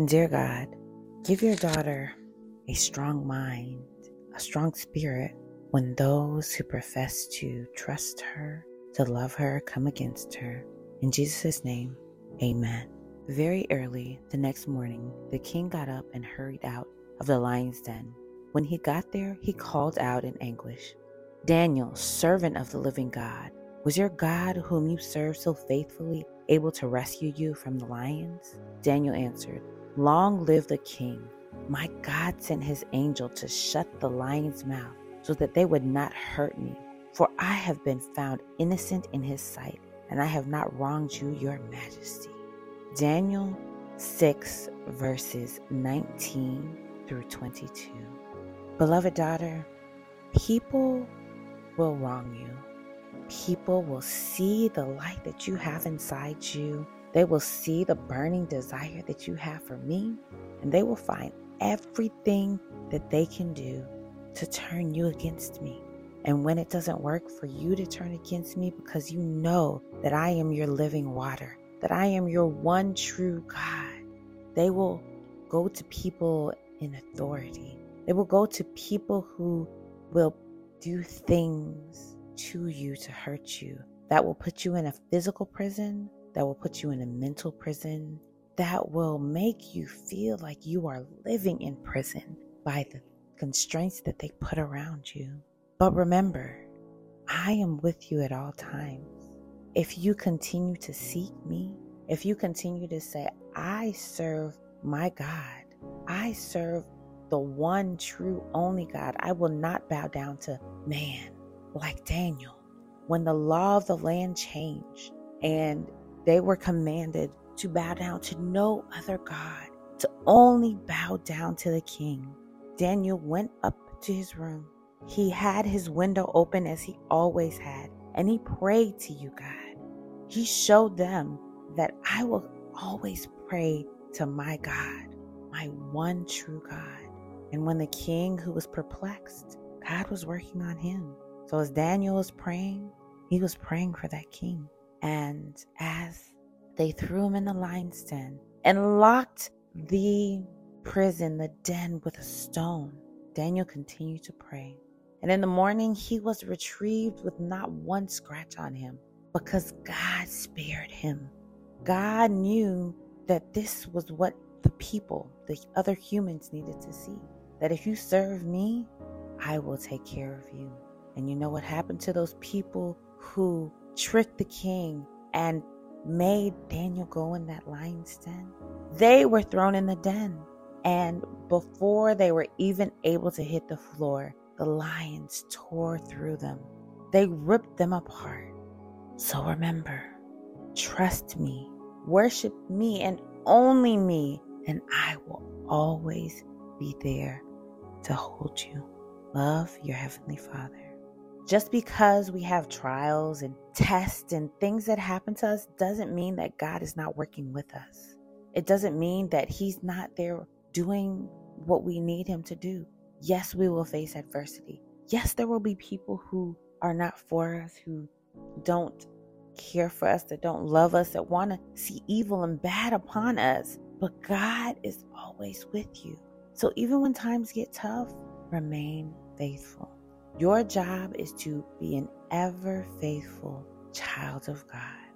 Dear God, give your daughter a strong mind, a strong spirit when those who profess to trust her, to love her, come against her. In Jesus' name, amen. Very early the next morning, the king got up and hurried out of the lion's den. When he got there, he called out in anguish Daniel, servant of the living God, was your God, whom you served so faithfully, able to rescue you from the lions? Daniel answered, Long live the king. My God sent his angel to shut the lion's mouth so that they would not hurt me. For I have been found innocent in his sight, and I have not wronged you, your majesty. Daniel 6, verses 19 through 22. Beloved daughter, people will wrong you. People will see the light that you have inside you. They will see the burning desire that you have for me, and they will find everything that they can do to turn you against me. And when it doesn't work for you to turn against me because you know that I am your living water, that I am your one true God, they will go to people in authority. They will go to people who will do things to you to hurt you. That will put you in a physical prison, that will put you in a mental prison, that will make you feel like you are living in prison by the constraints that they put around you. But remember, I am with you at all times. If you continue to seek me, if you continue to say, I serve my God, I serve the one true only God, I will not bow down to man like Daniel. When the law of the land changed and they were commanded to bow down to no other God, to only bow down to the king, Daniel went up to his room. He had his window open as he always had, and he prayed to you, God. He showed them that I will always pray to my God, my one true God. And when the king, who was perplexed, God was working on him. So as Daniel was praying, he was praying for that king. And as they threw him in the lion's den and locked the prison, the den, with a stone. Daniel continued to pray. And in the morning, he was retrieved with not one scratch on him because God spared him. God knew that this was what the people, the other humans, needed to see. That if you serve me, I will take care of you. And you know what happened to those people who tricked the king and made Daniel go in that lion's den? They were thrown in the den. And before they were even able to hit the floor, the lions tore through them. They ripped them apart. So remember, trust me, worship me, and only me, and I will always be there to hold you. Love your Heavenly Father. Just because we have trials and tests and things that happen to us doesn't mean that God is not working with us. It doesn't mean that He's not there doing what we need Him to do. Yes, we will face adversity. Yes, there will be people who are not for us, who don't care for us, that don't love us, that want to see evil and bad upon us. But God is always with you. So even when times get tough, remain faithful. Your job is to be an ever faithful child of God.